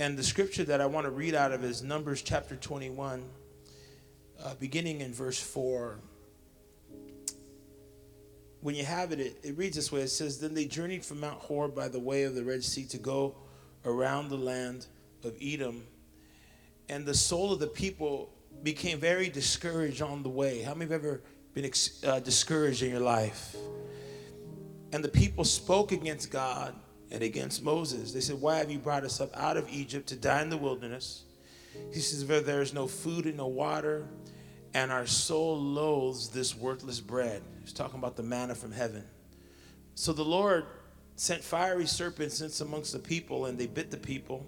And the scripture that I want to read out of is Numbers chapter 21, uh, beginning in verse 4. When you have it, it, it reads this way it says, Then they journeyed from Mount Hor by the way of the Red Sea to go around the land of Edom. And the soul of the people became very discouraged on the way. How many have ever been uh, discouraged in your life? And the people spoke against God and against Moses. They said, Why have you brought us up out of Egypt to die in the wilderness? He says, Where there is no food and no water, and our soul loathes this worthless bread. He's talking about the manna from heaven. So the Lord sent fiery serpents amongst the people, and they bit the people,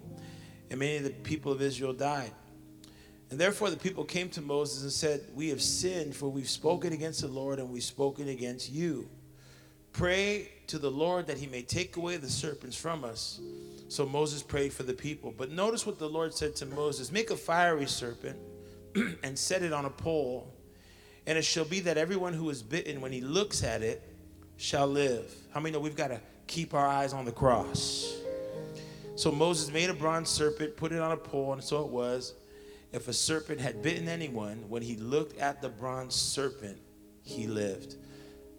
and many of the people of Israel died. And therefore the people came to Moses and said, We have sinned, for we've spoken against the Lord, and we've spoken against you. Pray to the Lord that he may take away the serpents from us. So Moses prayed for the people. But notice what the Lord said to Moses Make a fiery serpent and set it on a pole. And it shall be that everyone who is bitten, when he looks at it, shall live. How many know we've got to keep our eyes on the cross? So Moses made a bronze serpent, put it on a pole, and so it was. If a serpent had bitten anyone, when he looked at the bronze serpent, he lived.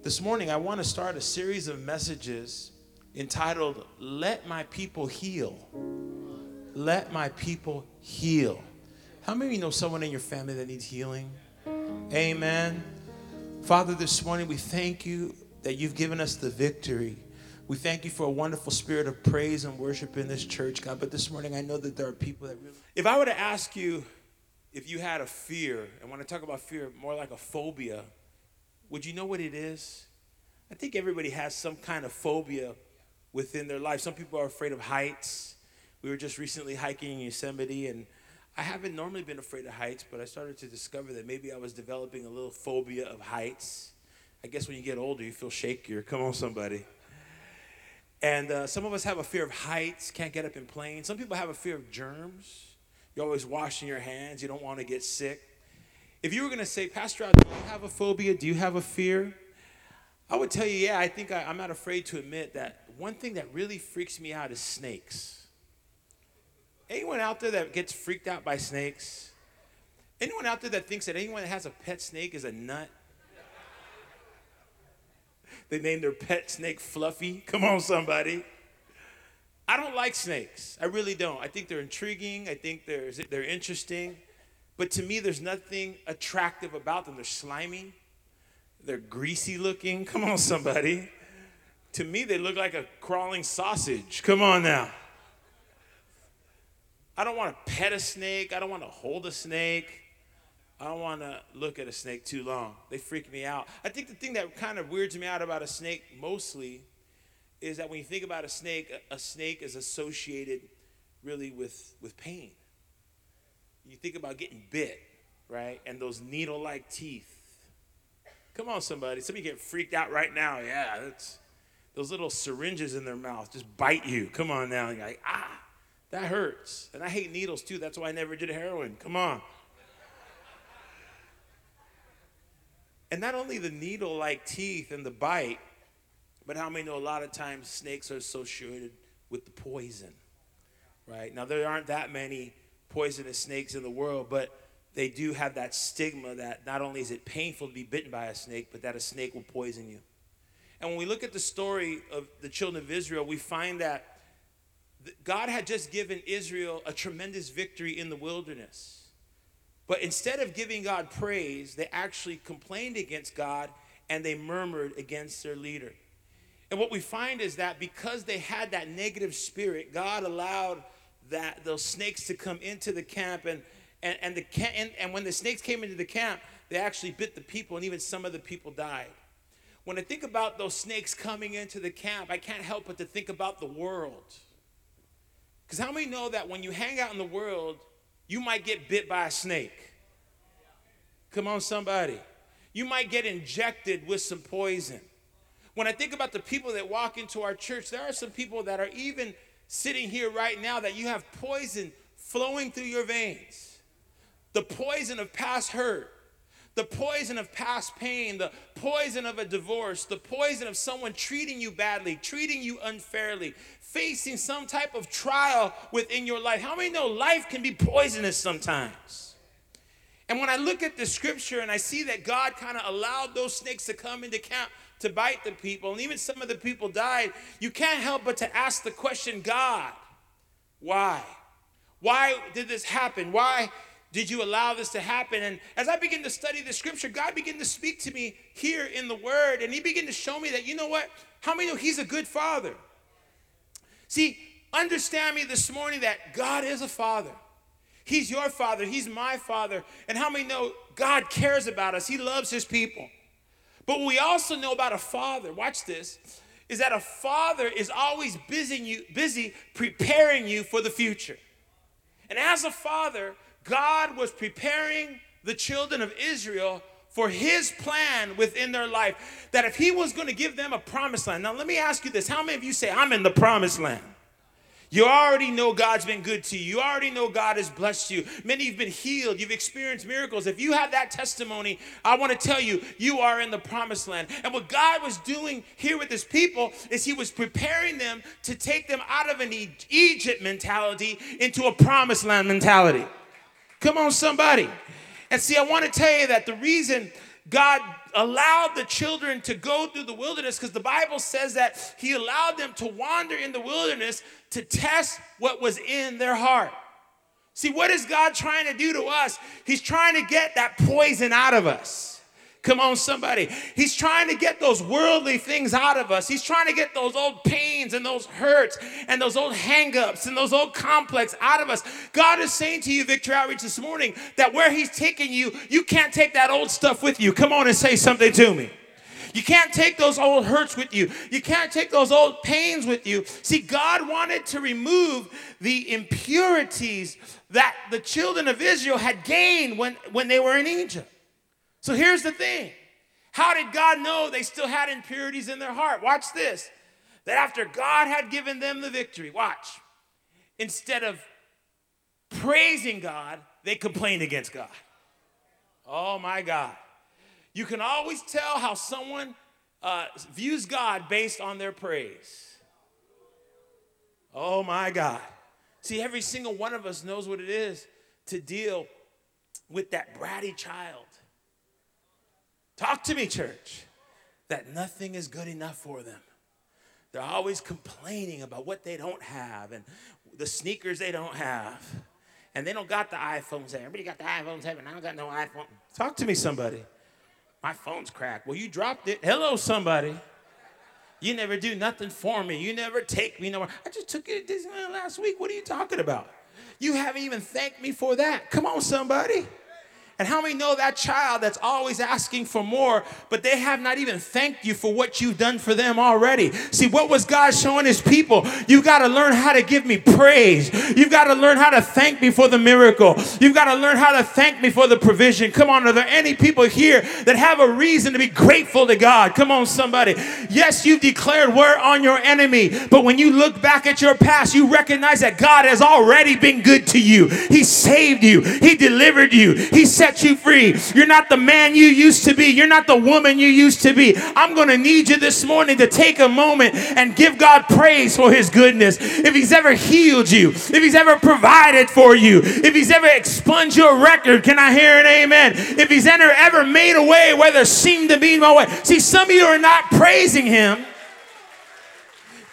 This morning, I want to start a series of messages entitled, Let My People Heal. Let My People Heal. How many of you know someone in your family that needs healing? Amen. Father, this morning we thank you that you've given us the victory. We thank you for a wonderful spirit of praise and worship in this church, God. But this morning I know that there are people that really. If I were to ask you if you had a fear, and when I talk about fear, more like a phobia, would you know what it is? I think everybody has some kind of phobia within their life. Some people are afraid of heights. We were just recently hiking in Yosemite, and I haven't normally been afraid of heights, but I started to discover that maybe I was developing a little phobia of heights. I guess when you get older, you feel shakier. Come on, somebody. And uh, some of us have a fear of heights, can't get up in planes. Some people have a fear of germs. You're always washing your hands, you don't want to get sick. If you were going to say, Pastor, do you have a phobia? Do you have a fear? I would tell you, yeah, I think I, I'm not afraid to admit that one thing that really freaks me out is snakes. Anyone out there that gets freaked out by snakes? Anyone out there that thinks that anyone that has a pet snake is a nut? They named their pet snake Fluffy. Come on, somebody. I don't like snakes. I really don't. I think they're intriguing. I think they're, they're interesting. But to me, there's nothing attractive about them. They're slimy, they're greasy looking. Come on, somebody. To me, they look like a crawling sausage. Come on now. I don't want to pet a snake. I don't want to hold a snake. I don't want to look at a snake too long. They freak me out. I think the thing that kind of weirds me out about a snake mostly is that when you think about a snake, a snake is associated really with, with pain you think about getting bit, right? And those needle like teeth. Come on, somebody. Somebody get freaked out right now. Yeah, that's those little syringes in their mouth just bite you. Come on now. You're like, ah, that hurts. And I hate needles too. That's why I never did heroin. Come on. And not only the needle like teeth and the bite, but how many know a lot of times snakes are associated with the poison, right? Now, there aren't that many poisonous snakes in the world, but they do have that stigma that not only is it painful to be bitten by a snake, but that a snake will poison you. And when we look at the story of the children of Israel, we find that God had just given Israel a tremendous victory in the wilderness. But instead of giving God praise, they actually complained against God and they murmured against their leader. And what we find is that because they had that negative spirit, God allowed that those snakes to come into the camp and and, and the and, and when the snakes came into the camp they actually bit the people and even some of the people died. When i think about those snakes coming into the camp i can't help but to think about the world. Because how many know that when you hang out in the world you might get bit by a snake? Come on somebody. You might get injected with some poison. When i think about the people that walk into our church there are some people that are even sitting here right now that you have poison flowing through your veins. The poison of past hurt, the poison of past pain, the poison of a divorce, the poison of someone treating you badly, treating you unfairly, facing some type of trial within your life. How many know life can be poisonous sometimes? And when I look at the scripture and I see that God kind of allowed those snakes to come into camp to bite the people, and even some of the people died, you can't help but to ask the question God, why? Why did this happen? Why did you allow this to happen? And as I begin to study the scripture, God began to speak to me here in the word, and He began to show me that, you know what? How many know He's a good father? See, understand me this morning that God is a father. He's your father, He's my father. And how many know God cares about us? He loves His people. But we also know about a father, watch this, is that a father is always busy, you, busy preparing you for the future. And as a father, God was preparing the children of Israel for his plan within their life. That if he was going to give them a promised land. Now, let me ask you this how many of you say, I'm in the promised land? You already know God's been good to you. You already know God has blessed you. Many have been healed. You've experienced miracles. If you have that testimony, I want to tell you, you are in the promised land. And what God was doing here with his people is he was preparing them to take them out of an Egypt mentality into a promised land mentality. Come on, somebody. And see, I want to tell you that the reason God allowed the children to go through the wilderness because the Bible says that He allowed them to wander in the wilderness to test what was in their heart. See, what is God trying to do to us? He's trying to get that poison out of us. Come on, somebody. He's trying to get those worldly things out of us. He's trying to get those old pains and those hurts and those old hangups and those old complex out of us. God is saying to you, Victory Outreach, this morning, that where He's taking you, you can't take that old stuff with you. Come on and say something to me. You can't take those old hurts with you. You can't take those old pains with you. See, God wanted to remove the impurities that the children of Israel had gained when, when they were in Egypt. So here's the thing how did God know they still had impurities in their heart? Watch this. That after God had given them the victory, watch, instead of praising God, they complained against God. Oh my God. You can always tell how someone uh, views God based on their praise. Oh my God. See, every single one of us knows what it is to deal with that bratty child Talk to me, church. That nothing is good enough for them. They're always complaining about what they don't have and the sneakers they don't have. And they don't got the iPhones. Everybody got the iPhones. Heaven. I don't got no iPhone. Talk to me, somebody. My phone's cracked. Well, you dropped it. Hello, somebody. You never do nothing for me. You never take me nowhere. I just took you to Disneyland last week. What are you talking about? You haven't even thanked me for that. Come on, somebody. And how many know that child that's always asking for more, but they have not even thanked you for what you've done for them already? See, what was God showing his people? You've got to learn how to give me praise. You've got to learn how to thank me for the miracle. You've got to learn how to thank me for the provision. Come on, are there any people here that have a reason to be grateful to God? Come on, somebody. Yes, you've declared war on your enemy, but when you look back at your past, you recognize that God has already been good to you. He saved you, He delivered you, He set set you free. You're not the man you used to be. You're not the woman you used to be. I'm going to need you this morning to take a moment and give God praise for his goodness. If he's ever healed you, if he's ever provided for you, if he's ever expunged your record, can I hear an amen? If he's ever, ever made a way where there seemed to be no way. See, some of you are not praising him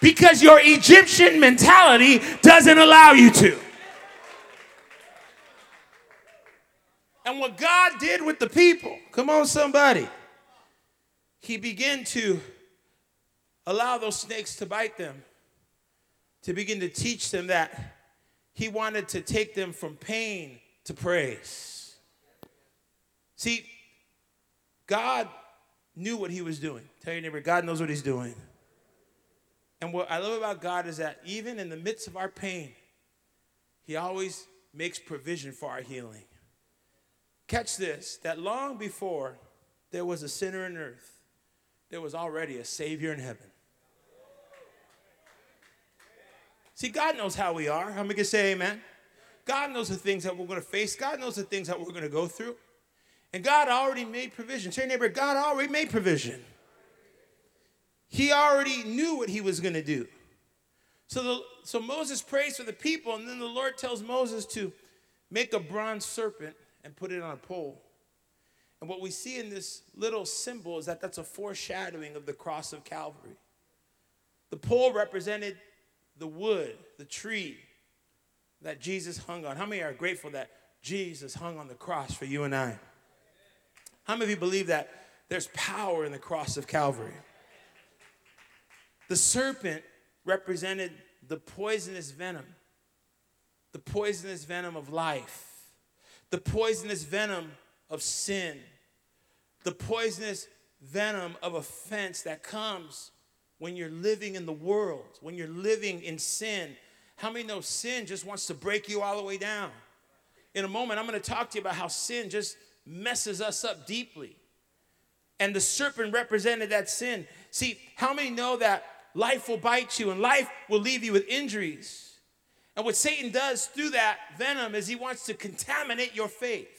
because your Egyptian mentality doesn't allow you to. And what God did with the people, come on, somebody, He began to allow those snakes to bite them, to begin to teach them that He wanted to take them from pain to praise. See, God knew what He was doing. Tell your neighbor, God knows what He's doing. And what I love about God is that even in the midst of our pain, He always makes provision for our healing. Catch this that long before there was a sinner in earth, there was already a Savior in heaven. See, God knows how we are. How many can say amen? God knows the things that we're going to face, God knows the things that we're going to go through. And God already made provision. Say, neighbor, God already made provision. He already knew what he was going to do. So, the, so Moses prays for the people, and then the Lord tells Moses to make a bronze serpent and put it on a pole. And what we see in this little symbol is that that's a foreshadowing of the cross of Calvary. The pole represented the wood, the tree that Jesus hung on. How many are grateful that Jesus hung on the cross for you and I? How many of you believe that there's power in the cross of Calvary? The serpent represented the poisonous venom, the poisonous venom of life, the poisonous venom of sin, the poisonous venom of offense that comes when you're living in the world, when you're living in sin. How many know sin just wants to break you all the way down? In a moment, I'm going to talk to you about how sin just messes us up deeply. And the serpent represented that sin. See, how many know that life will bite you and life will leave you with injuries? And what Satan does through that venom is he wants to contaminate your faith.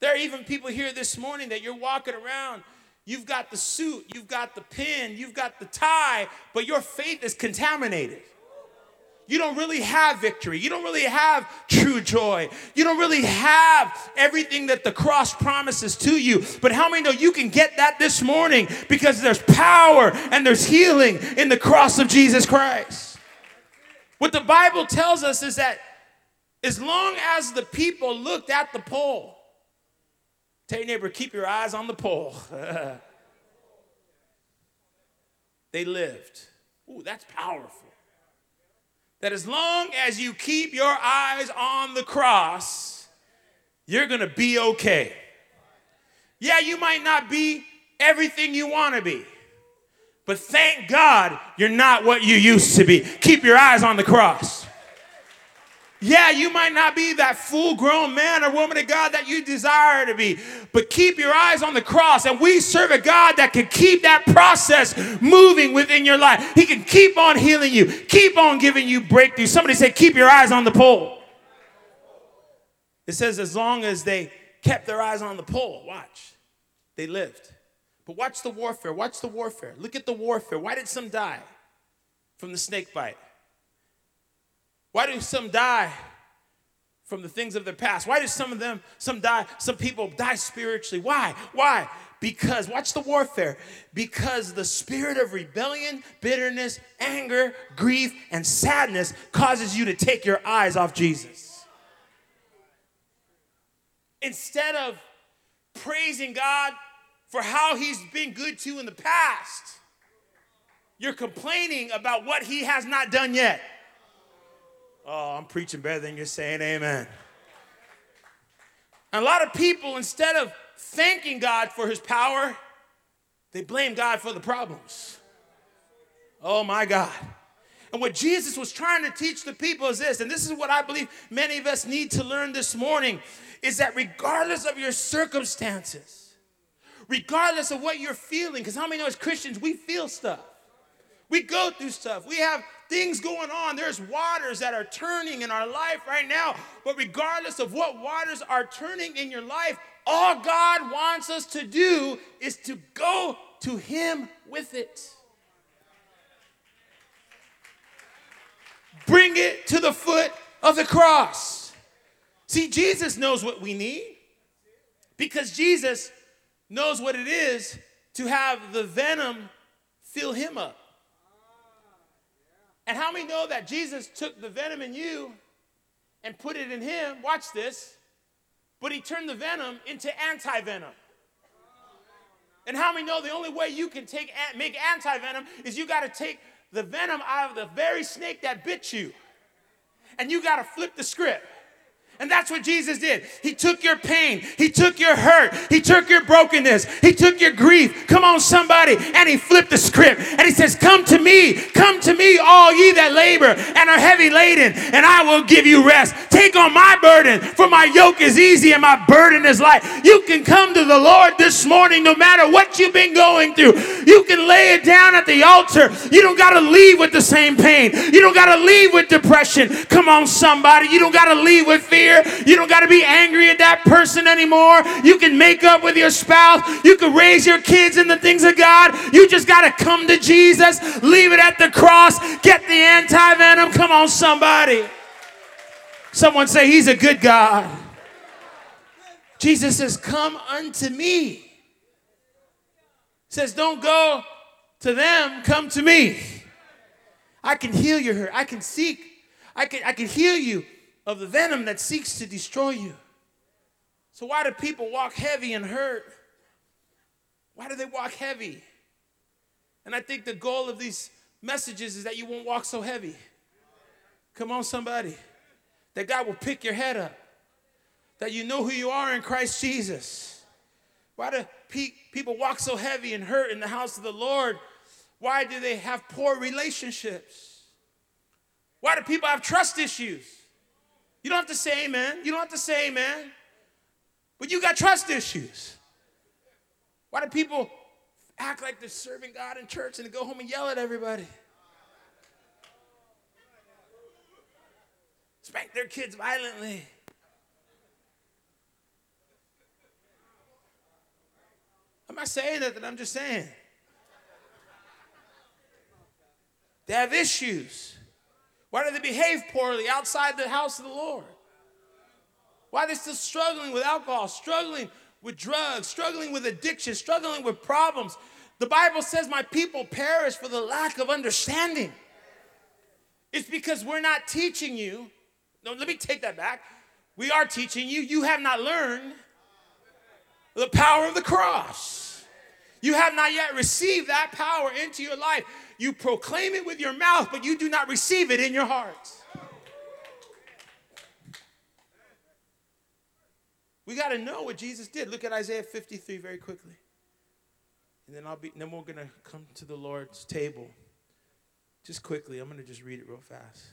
There are even people here this morning that you're walking around. You've got the suit, you've got the pin, you've got the tie, but your faith is contaminated. You don't really have victory. You don't really have true joy. You don't really have everything that the cross promises to you. But how many know you can get that this morning because there's power and there's healing in the cross of Jesus Christ? What the Bible tells us is that as long as the people looked at the pole, Tell your neighbor, keep your eyes on the pole. they lived. Ooh, that's powerful. That as long as you keep your eyes on the cross, you're gonna be okay. Yeah, you might not be everything you wanna be, but thank God you're not what you used to be. Keep your eyes on the cross. Yeah, you might not be that full grown man or woman of God that you desire to be, but keep your eyes on the cross. And we serve a God that can keep that process moving within your life. He can keep on healing you, keep on giving you breakthrough. Somebody say, keep your eyes on the pole. It says, as long as they kept their eyes on the pole, watch, they lived. But watch the warfare. Watch the warfare. Look at the warfare. Why did some die from the snake bite? Why do some die from the things of their past? Why do some of them, some die, some people die spiritually? Why? Why? Because, watch the warfare, because the spirit of rebellion, bitterness, anger, grief, and sadness causes you to take your eyes off Jesus. Instead of praising God for how He's been good to you in the past, you're complaining about what He has not done yet. Oh, I'm preaching better than you're saying amen. And a lot of people, instead of thanking God for his power, they blame God for the problems. Oh my God. And what Jesus was trying to teach the people is this, and this is what I believe many of us need to learn this morning, is that regardless of your circumstances, regardless of what you're feeling, because how many know as Christians we feel stuff? We go through stuff. We have things going on. There's waters that are turning in our life right now. But regardless of what waters are turning in your life, all God wants us to do is to go to Him with it. Bring it to the foot of the cross. See, Jesus knows what we need because Jesus knows what it is to have the venom fill him up. And how many know that Jesus took the venom in you and put it in him? Watch this. But he turned the venom into anti venom. And how many know the only way you can take make anti venom is you got to take the venom out of the very snake that bit you, and you got to flip the script. And that's what Jesus did. He took your pain, He took your hurt, He took your brokenness, He took your grief. Come on, somebody. And He flipped the script. And He says, Come to me, come to me, all ye that labor and are heavy laden, and I will give you rest. Take on my burden, for my yoke is easy and my burden is light. You can come to the Lord this morning no matter what you've been going through. You can lay it down at the altar. You don't got to leave with the same pain. You don't got to leave with depression. Come on, somebody. You don't got to leave with fear You don't got to be angry at that person anymore. You can make up with your spouse. You can raise your kids in the things of God. You just got to come to Jesus, leave it at the cross, get the anti venom. Come on, somebody. Someone say, He's a good God. Jesus says, Come unto me. Says, Don't go to them, come to me. I can heal your hurt. I can seek, I can, I can heal you of the venom that seeks to destroy you. So, why do people walk heavy and hurt? Why do they walk heavy? And I think the goal of these messages is that you won't walk so heavy. Come on, somebody. That God will pick your head up. That you know who you are in Christ Jesus. Why do people walk so heavy and hurt in the house of the Lord? Why do they have poor relationships? Why do people have trust issues? You don't have to say amen. You don't have to say amen. But you got trust issues. Why do people act like they're serving God in church and go home and yell at everybody? Spank their kids violently. I'm not saying that, I'm just saying. They have issues. Why do they behave poorly outside the house of the Lord? Why are they still struggling with alcohol, struggling with drugs, struggling with addiction, struggling with problems? The Bible says, My people perish for the lack of understanding. It's because we're not teaching you. No, let me take that back. We are teaching you. You have not learned the power of the cross. You have not yet received that power into your life. You proclaim it with your mouth, but you do not receive it in your heart. We got to know what Jesus did. Look at Isaiah 53 very quickly. And then I'll be then we're going to come to the Lord's table. Just quickly, I'm going to just read it real fast.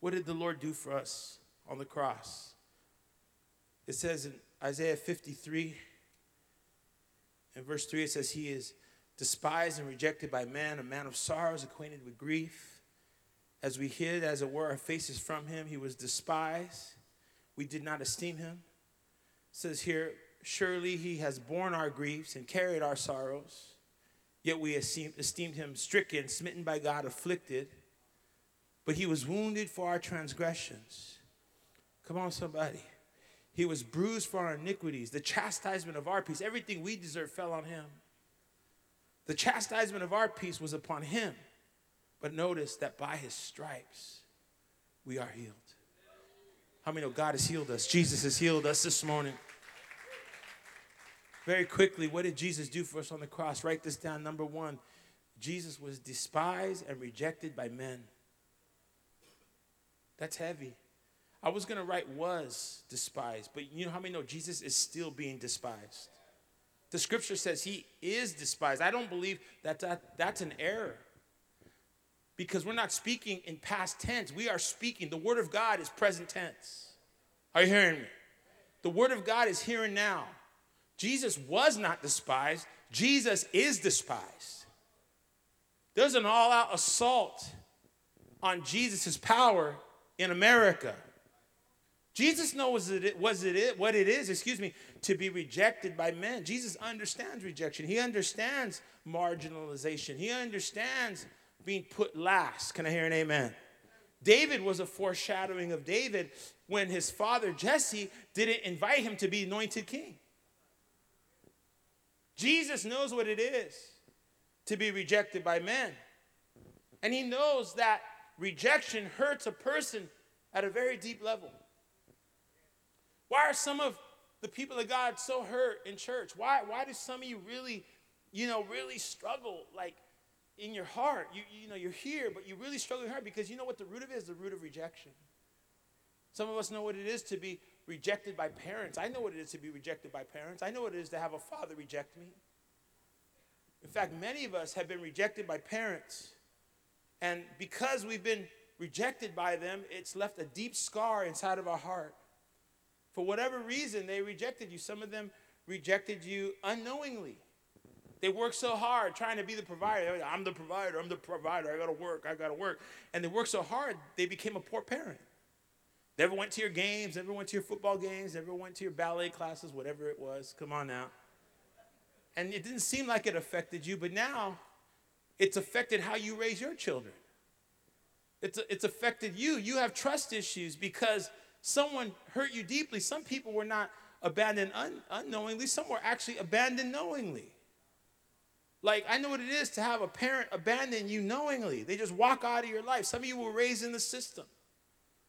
What did the Lord do for us on the cross? It says in Isaiah 53 in verse 3 it says he is despised and rejected by man, a man of sorrows, acquainted with grief. As we hid, as it were, our faces from him, he was despised. We did not esteem him. It says here, surely he has borne our griefs and carried our sorrows. Yet we esteemed, esteemed him stricken, smitten by God, afflicted. But he was wounded for our transgressions. Come on, somebody. He was bruised for our iniquities. The chastisement of our peace, everything we deserve, fell on him. The chastisement of our peace was upon him. But notice that by his stripes, we are healed. How many know God has healed us? Jesus has healed us this morning. Very quickly, what did Jesus do for us on the cross? Write this down. Number one, Jesus was despised and rejected by men. That's heavy. I was going to write was despised, but you know how many know Jesus is still being despised? The scripture says he is despised. I don't believe that, that that's an error. Because we're not speaking in past tense. We are speaking. The word of God is present tense. Are you hearing me? The word of God is here and now. Jesus was not despised. Jesus is despised. There's an all out assault on Jesus' power in America. Jesus knows it was it what it is, excuse me, to be rejected by men. Jesus understands rejection. He understands marginalization. He understands being put last. Can I hear an amen? David was a foreshadowing of David when his father Jesse didn't invite him to be anointed king. Jesus knows what it is to be rejected by men. And he knows that rejection hurts a person at a very deep level. Why are some of the people of God so hurt in church? Why, why do some of you really, you know, really struggle like in your heart? You, you know, you're here, but you really struggle in your heart because you know what the root of it is? The root of rejection. Some of us know what it is to be rejected by parents. I know what it is to be rejected by parents. I know what it is to have a father reject me. In fact, many of us have been rejected by parents. And because we've been rejected by them, it's left a deep scar inside of our heart. For whatever reason, they rejected you. Some of them rejected you unknowingly. They worked so hard trying to be the provider. I'm the provider. I'm the provider. I got to work. I got to work. And they worked so hard, they became a poor parent. Never went to your games, never went to your football games, never went to your ballet classes, whatever it was. Come on now. And it didn't seem like it affected you, but now it's affected how you raise your children. It's, it's affected you. You have trust issues because someone hurt you deeply. Some people were not abandoned un- unknowingly, some were actually abandoned knowingly. Like, I know what it is to have a parent abandon you knowingly. They just walk out of your life. Some of you were raised in the system.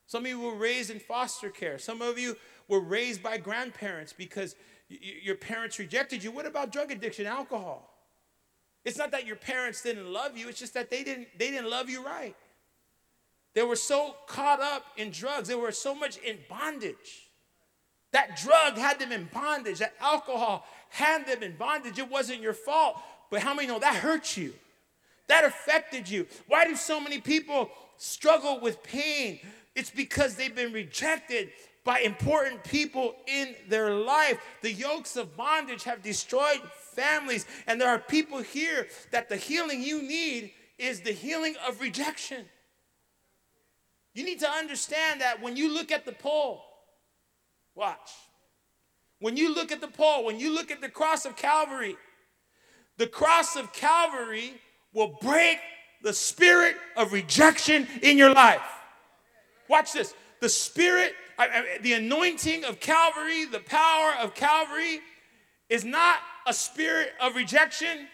Some of you were raised in foster care. Some of you were raised by grandparents because y- your parents rejected you. What about drug addiction, alcohol? It's not that your parents didn't love you, it's just that they didn't, they didn't love you right. They were so caught up in drugs, they were so much in bondage. That drug had them in bondage, that alcohol had them in bondage. It wasn't your fault. But how many know that hurt you? That affected you. Why do so many people struggle with pain? It's because they've been rejected by important people in their life. The yokes of bondage have destroyed families, and there are people here that the healing you need is the healing of rejection. You need to understand that when you look at the pole, watch. When you look at the pole, when you look at the cross of Calvary, the cross of Calvary will break the spirit of rejection in your life. Watch this. The spirit, the anointing of Calvary, the power of Calvary is not a spirit of rejection,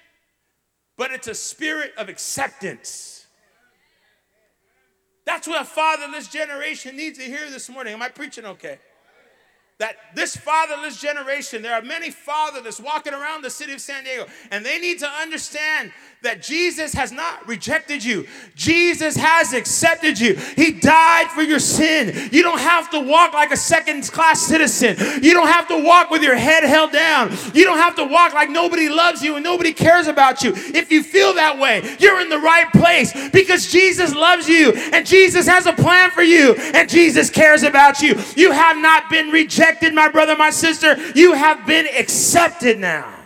but it's a spirit of acceptance. That's what a fatherless generation needs to hear this morning. Am I preaching okay? that this fatherless generation, there are many fatherless walking around the city of San Diego, and they need to understand that Jesus has not rejected you. Jesus has accepted you. He died for your sin. You don't have to walk like a second class citizen. You don't have to walk with your head held down. You don't have to walk like nobody loves you and nobody cares about you. If you feel that way, you're in the right place because Jesus loves you and Jesus has a plan for you and Jesus cares about you. You have not been rejected my brother, my sister, you have been accepted now.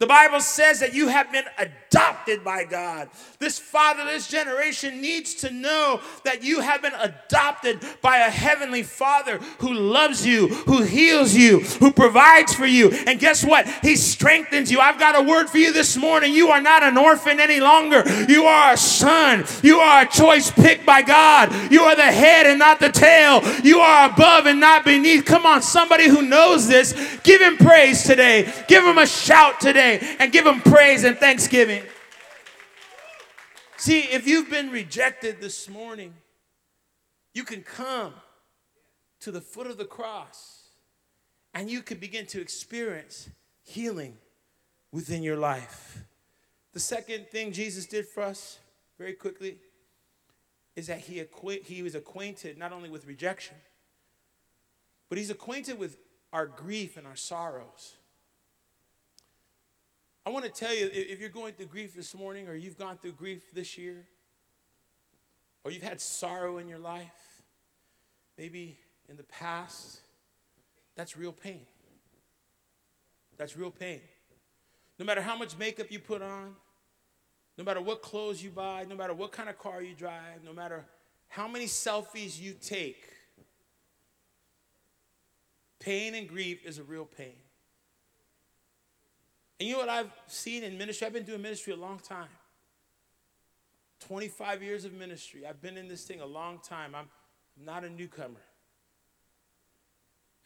The Bible says that you have been adopted by God. This fatherless generation needs to know that you have been adopted by a heavenly father who loves you, who heals you, who provides for you. And guess what? He strengthens you. I've got a word for you this morning. You are not an orphan any longer. You are a son. You are a choice picked by God. You are the head and not the tail. You are above and not beneath. Come on, somebody who knows this, give him praise today. Give him a shout today and give him praise and thanksgiving. See, if you've been rejected this morning, you can come to the foot of the cross and you can begin to experience healing within your life. The second thing Jesus did for us, very quickly, is that he, he was acquainted not only with rejection, but he's acquainted with our grief and our sorrows. I want to tell you if you're going through grief this morning, or you've gone through grief this year, or you've had sorrow in your life, maybe in the past, that's real pain. That's real pain. No matter how much makeup you put on, no matter what clothes you buy, no matter what kind of car you drive, no matter how many selfies you take, pain and grief is a real pain. And you know what I've seen in ministry? I've been doing ministry a long time. 25 years of ministry. I've been in this thing a long time. I'm not a newcomer.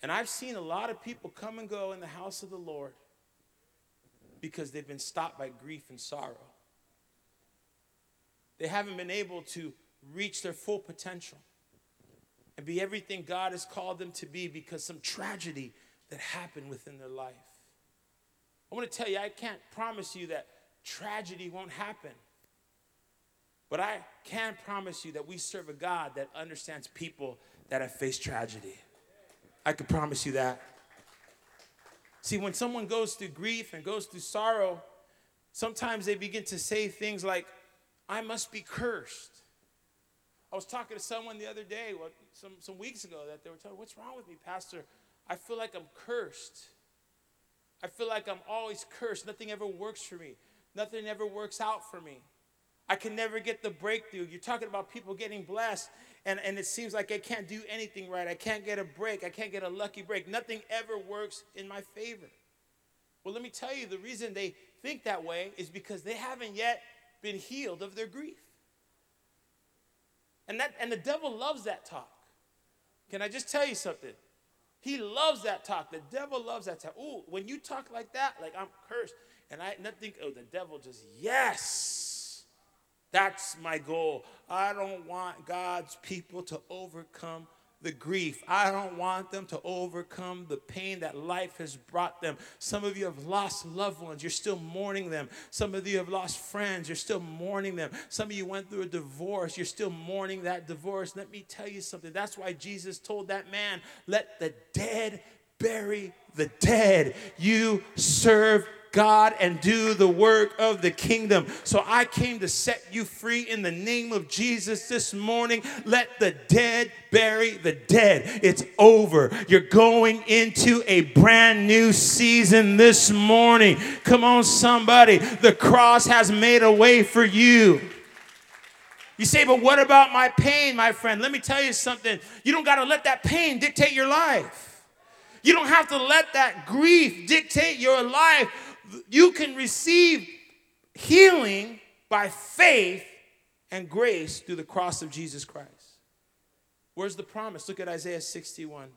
And I've seen a lot of people come and go in the house of the Lord because they've been stopped by grief and sorrow. They haven't been able to reach their full potential and be everything God has called them to be because some tragedy that happened within their life. I want to tell you, I can't promise you that tragedy won't happen. But I can promise you that we serve a God that understands people that have faced tragedy. I can promise you that. See, when someone goes through grief and goes through sorrow, sometimes they begin to say things like, I must be cursed. I was talking to someone the other day, some, some weeks ago, that they were telling, What's wrong with me, Pastor? I feel like I'm cursed. I feel like I'm always cursed. Nothing ever works for me. Nothing ever works out for me. I can never get the breakthrough. You're talking about people getting blessed, and, and it seems like I can't do anything right. I can't get a break. I can't get a lucky break. Nothing ever works in my favor. Well, let me tell you the reason they think that way is because they haven't yet been healed of their grief. And, that, and the devil loves that talk. Can I just tell you something? He loves that talk. The devil loves that talk. Ooh, when you talk like that, like I'm cursed, and I think, oh, the devil just, yes, that's my goal. I don't want God's people to overcome the grief. I don't want them to overcome the pain that life has brought them. Some of you have lost loved ones, you're still mourning them. Some of you have lost friends, you're still mourning them. Some of you went through a divorce, you're still mourning that divorce. Let me tell you something. That's why Jesus told that man, Let the dead bury the dead. You serve God and do the work of the kingdom. So I came to set you free in the name of Jesus this morning. Let the dead bury the dead. It's over. You're going into a brand new season this morning. Come on, somebody. The cross has made a way for you. You say, but what about my pain, my friend? Let me tell you something. You don't got to let that pain dictate your life. You don't have to let that grief dictate your life you can receive healing by faith and grace through the cross of Jesus Christ. Where's the promise? Look at Isaiah 61.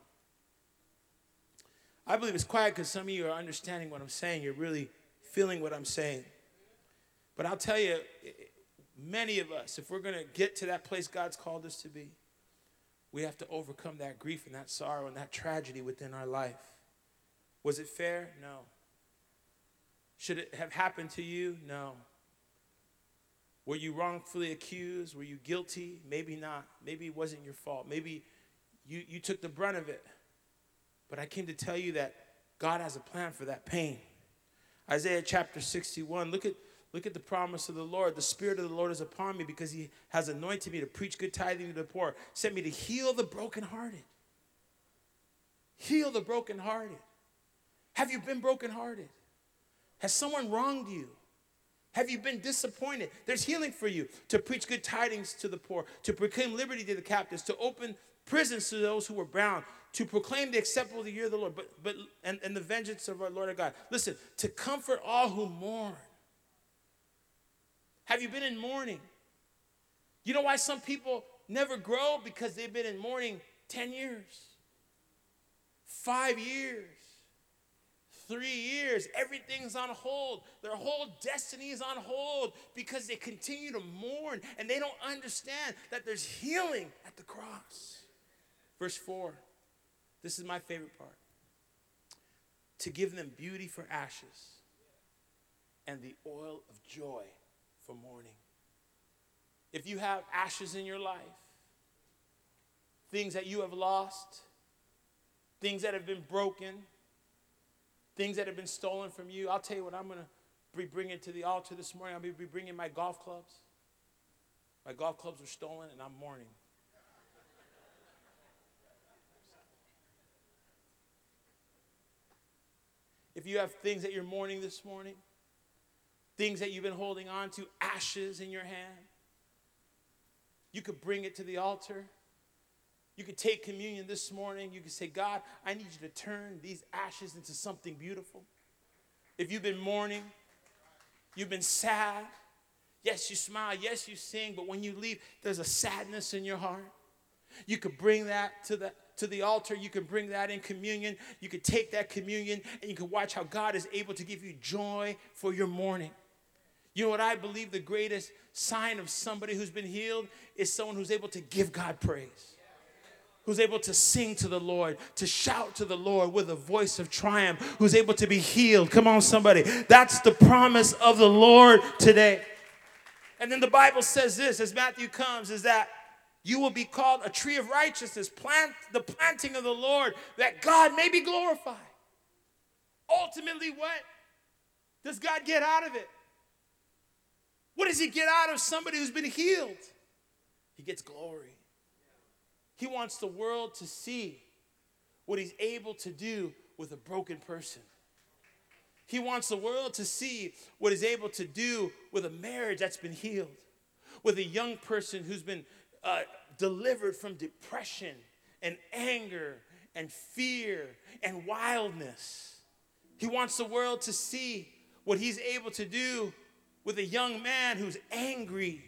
I believe it's quiet because some of you are understanding what I'm saying. You're really feeling what I'm saying. But I'll tell you, many of us, if we're going to get to that place God's called us to be, we have to overcome that grief and that sorrow and that tragedy within our life. Was it fair? No. Should it have happened to you? No. Were you wrongfully accused? Were you guilty? Maybe not. Maybe it wasn't your fault. Maybe you, you took the brunt of it. But I came to tell you that God has a plan for that pain. Isaiah chapter 61. Look at, look at the promise of the Lord. The Spirit of the Lord is upon me because He has anointed me to preach good tidings to the poor, sent me to heal the brokenhearted. Heal the brokenhearted. Have you been brokenhearted? Has someone wronged you? Have you been disappointed? There's healing for you to preach good tidings to the poor, to proclaim liberty to the captives, to open prisons to those who were bound, to proclaim the acceptable year of the Lord, but, but and, and the vengeance of our Lord our God. Listen, to comfort all who mourn. Have you been in mourning? You know why some people never grow? Because they've been in mourning 10 years, five years three years, everything's on hold. Their whole destiny is on hold because they continue to mourn and they don't understand that there's healing at the cross. Verse 4. This is my favorite part. To give them beauty for ashes and the oil of joy for mourning. If you have ashes in your life, things that you have lost, things that have been broken, things that have been stolen from you. I'll tell you what I'm going to be bringing to the altar this morning. I'll be bringing my golf clubs. My golf clubs were stolen, and I'm mourning. If you have things that you're mourning this morning, things that you've been holding on to, ashes in your hand, you could bring it to the altar. You could take communion this morning. You could say, God, I need you to turn these ashes into something beautiful. If you've been mourning, you've been sad. Yes, you smile. Yes, you sing. But when you leave, there's a sadness in your heart. You could bring that to the to the altar. You can bring that in communion. You could take that communion and you can watch how God is able to give you joy for your mourning. You know what I believe the greatest sign of somebody who's been healed is someone who's able to give God praise who's able to sing to the Lord, to shout to the Lord with a voice of triumph, who's able to be healed. Come on, somebody. That's the promise of the Lord today. And then the Bible says this as Matthew comes is that you will be called a tree of righteousness, plant the planting of the Lord, that God may be glorified. Ultimately, what does God get out of it? What does He get out of somebody who's been healed? He gets glory. He wants the world to see what he's able to do with a broken person. He wants the world to see what he's able to do with a marriage that's been healed. with a young person who's been uh, delivered from depression and anger and fear and wildness. He wants the world to see what he's able to do with a young man who's angry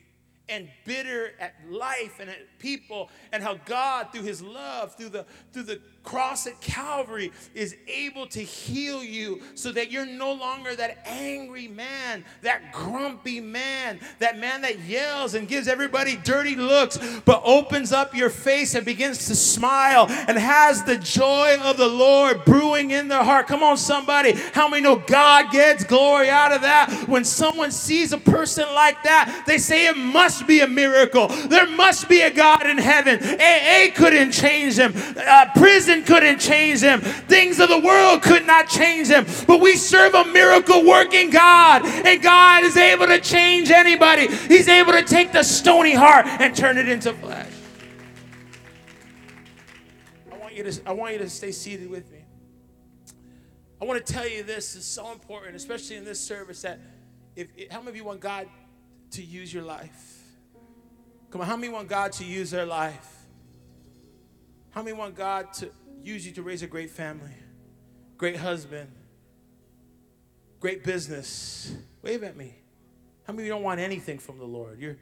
and bitter at life and at people and how God through his love through the through the cross at Calvary is able to heal you so that you're no longer that angry man, that grumpy man, that man that yells and gives everybody dirty looks, but opens up your face and begins to smile and has the joy of the Lord brewing in their heart. Come on, somebody. How many know God gets glory out of that? When someone sees a person like that, they say it must be a miracle. There must be a God in heaven. AA couldn't change him. Uh, prison couldn't change him. Things of the world could not change him. But we serve a miracle working God, and God is able to change anybody. He's able to take the stony heart and turn it into flesh. I want you to, I want you to stay seated with me. I want to tell you this is so important, especially in this service, that if how many of you want God to use your life? Come on, how many want God to use their life? How many want God to use you to raise a great family, great husband, great business. Wave at me. How many of you don't want anything from the Lord? You're,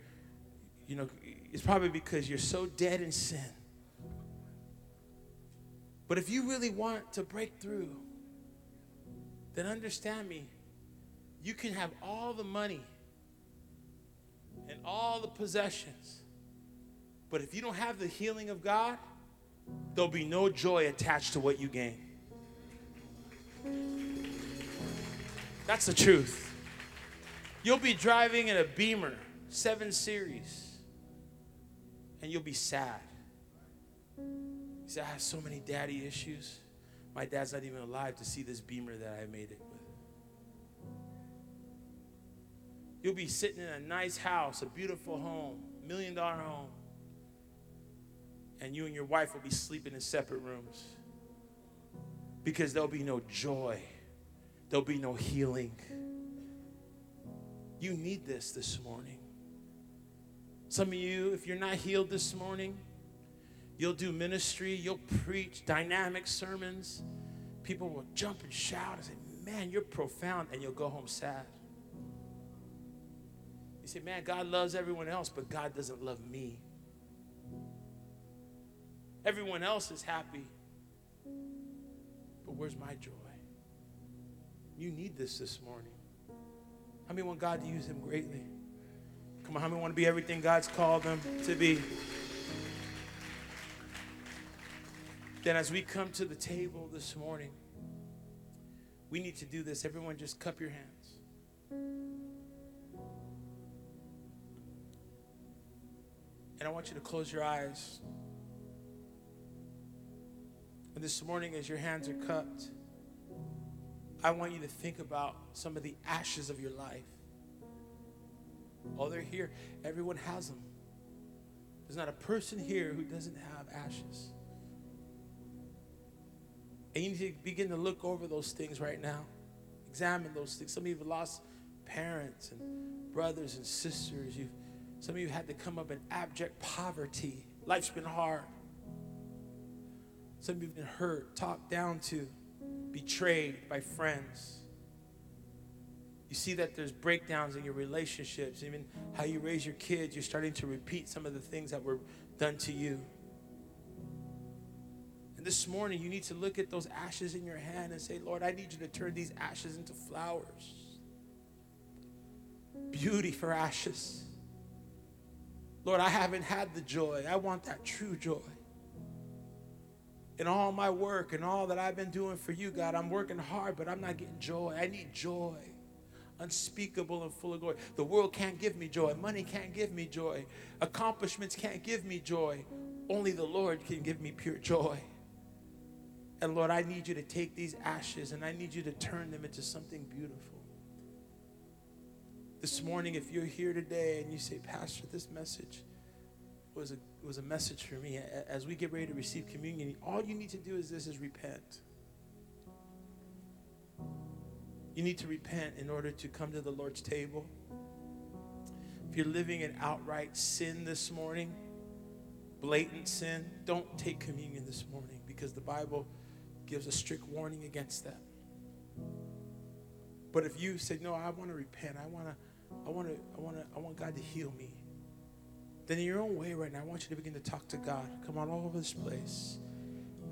you know, it's probably because you're so dead in sin. But if you really want to break through, then understand me. You can have all the money and all the possessions. But if you don't have the healing of God, there'll be no joy attached to what you gain. That's the truth. You'll be driving in a Beamer 7 Series and you'll be sad. You say, I have so many daddy issues. My dad's not even alive to see this Beamer that I made it with. You'll be sitting in a nice house, a beautiful home, million dollar home and you and your wife will be sleeping in separate rooms because there'll be no joy, there'll be no healing. You need this this morning. Some of you, if you're not healed this morning, you'll do ministry, you'll preach dynamic sermons. People will jump and shout and say, Man, you're profound, and you'll go home sad. You say, Man, God loves everyone else, but God doesn't love me. Everyone else is happy. But where's my joy? You need this this morning. How many want God to use him greatly? Come on, how many want to be everything God's called them to be? Then, as we come to the table this morning, we need to do this. Everyone, just cup your hands. And I want you to close your eyes. And this morning, as your hands are cupped, I want you to think about some of the ashes of your life. Oh, they're here. Everyone has them. There's not a person here who doesn't have ashes. And you need to begin to look over those things right now. Examine those things. Some of you have lost parents and brothers and sisters. You've, some of you had to come up in abject poverty. Life's been hard. Some of you have been hurt, talked down to, betrayed by friends. You see that there's breakdowns in your relationships, even how you raise your kids, you're starting to repeat some of the things that were done to you. And this morning, you need to look at those ashes in your hand and say, Lord, I need you to turn these ashes into flowers. Beauty for ashes. Lord, I haven't had the joy. I want that true joy in all my work and all that I've been doing for you, God, I'm working hard, but I'm not getting joy. I need joy, unspeakable and full of glory. The world can't give me joy. Money can't give me joy. Accomplishments can't give me joy. Only the Lord can give me pure joy. And Lord, I need you to take these ashes and I need you to turn them into something beautiful. This morning, if you're here today and you say, Pastor, this message was a was a message for me. As we get ready to receive communion, all you need to do is this is repent. You need to repent in order to come to the Lord's table. If you're living in outright sin this morning, blatant sin, don't take communion this morning because the Bible gives a strict warning against that. But if you say, "No, I want to repent. I want to I want to I want to I want God to heal me." Then in your own way right now, I want you to begin to talk to God. Come on all over this place.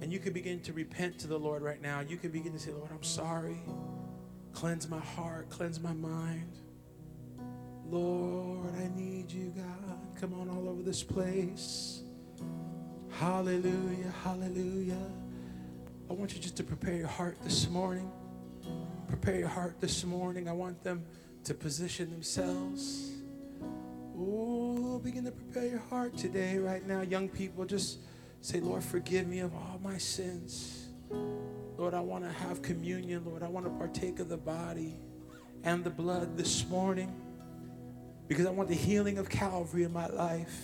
And you can begin to repent to the Lord right now. You can begin to say, Lord, I'm sorry. Cleanse my heart, cleanse my mind. Lord, I need you, God. Come on all over this place. Hallelujah, hallelujah. I want you just to prepare your heart this morning. Prepare your heart this morning. I want them to position themselves. Oh, begin to prepare your heart today, right now. Young people, just say, Lord, forgive me of all my sins. Lord, I want to have communion. Lord, I want to partake of the body and the blood this morning because I want the healing of Calvary in my life.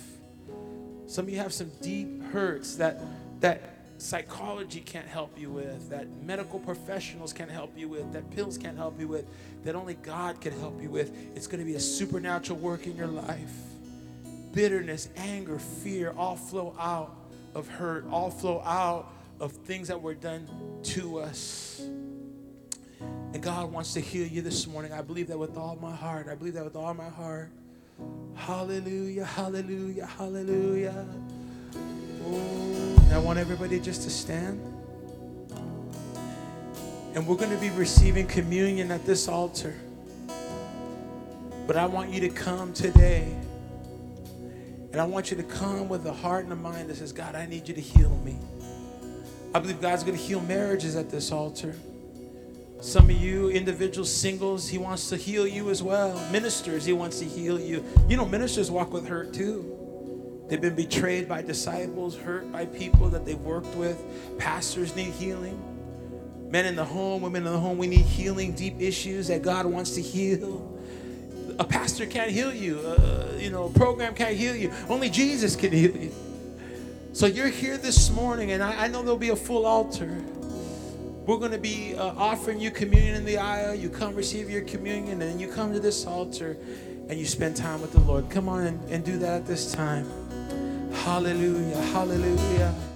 Some of you have some deep hurts that that psychology can't help you with, that medical professionals can't help you with, that pills can't help you with, that only God can help you with. It's going to be a supernatural work in your life. Bitterness, anger, fear all flow out of hurt, all flow out of things that were done to us. And God wants to heal you this morning. I believe that with all my heart. I believe that with all my heart. Hallelujah, hallelujah, hallelujah. Oh, I want everybody just to stand. And we're going to be receiving communion at this altar. But I want you to come today. And I want you to come with a heart and a mind that says, God, I need you to heal me. I believe God's going to heal marriages at this altar. Some of you individual singles, He wants to heal you as well. Ministers, He wants to heal you. You know, ministers walk with hurt too. They've been betrayed by disciples, hurt by people that they've worked with. Pastors need healing. Men in the home, women in the home, we need healing, deep issues that God wants to heal. A pastor can't heal you. Uh, you know, a program can't heal you. Only Jesus can heal you. So you're here this morning, and I, I know there'll be a full altar. We're going to be uh, offering you communion in the aisle. You come receive your communion, and then you come to this altar and you spend time with the Lord. Come on and, and do that at this time. Hallelujah. Hallelujah.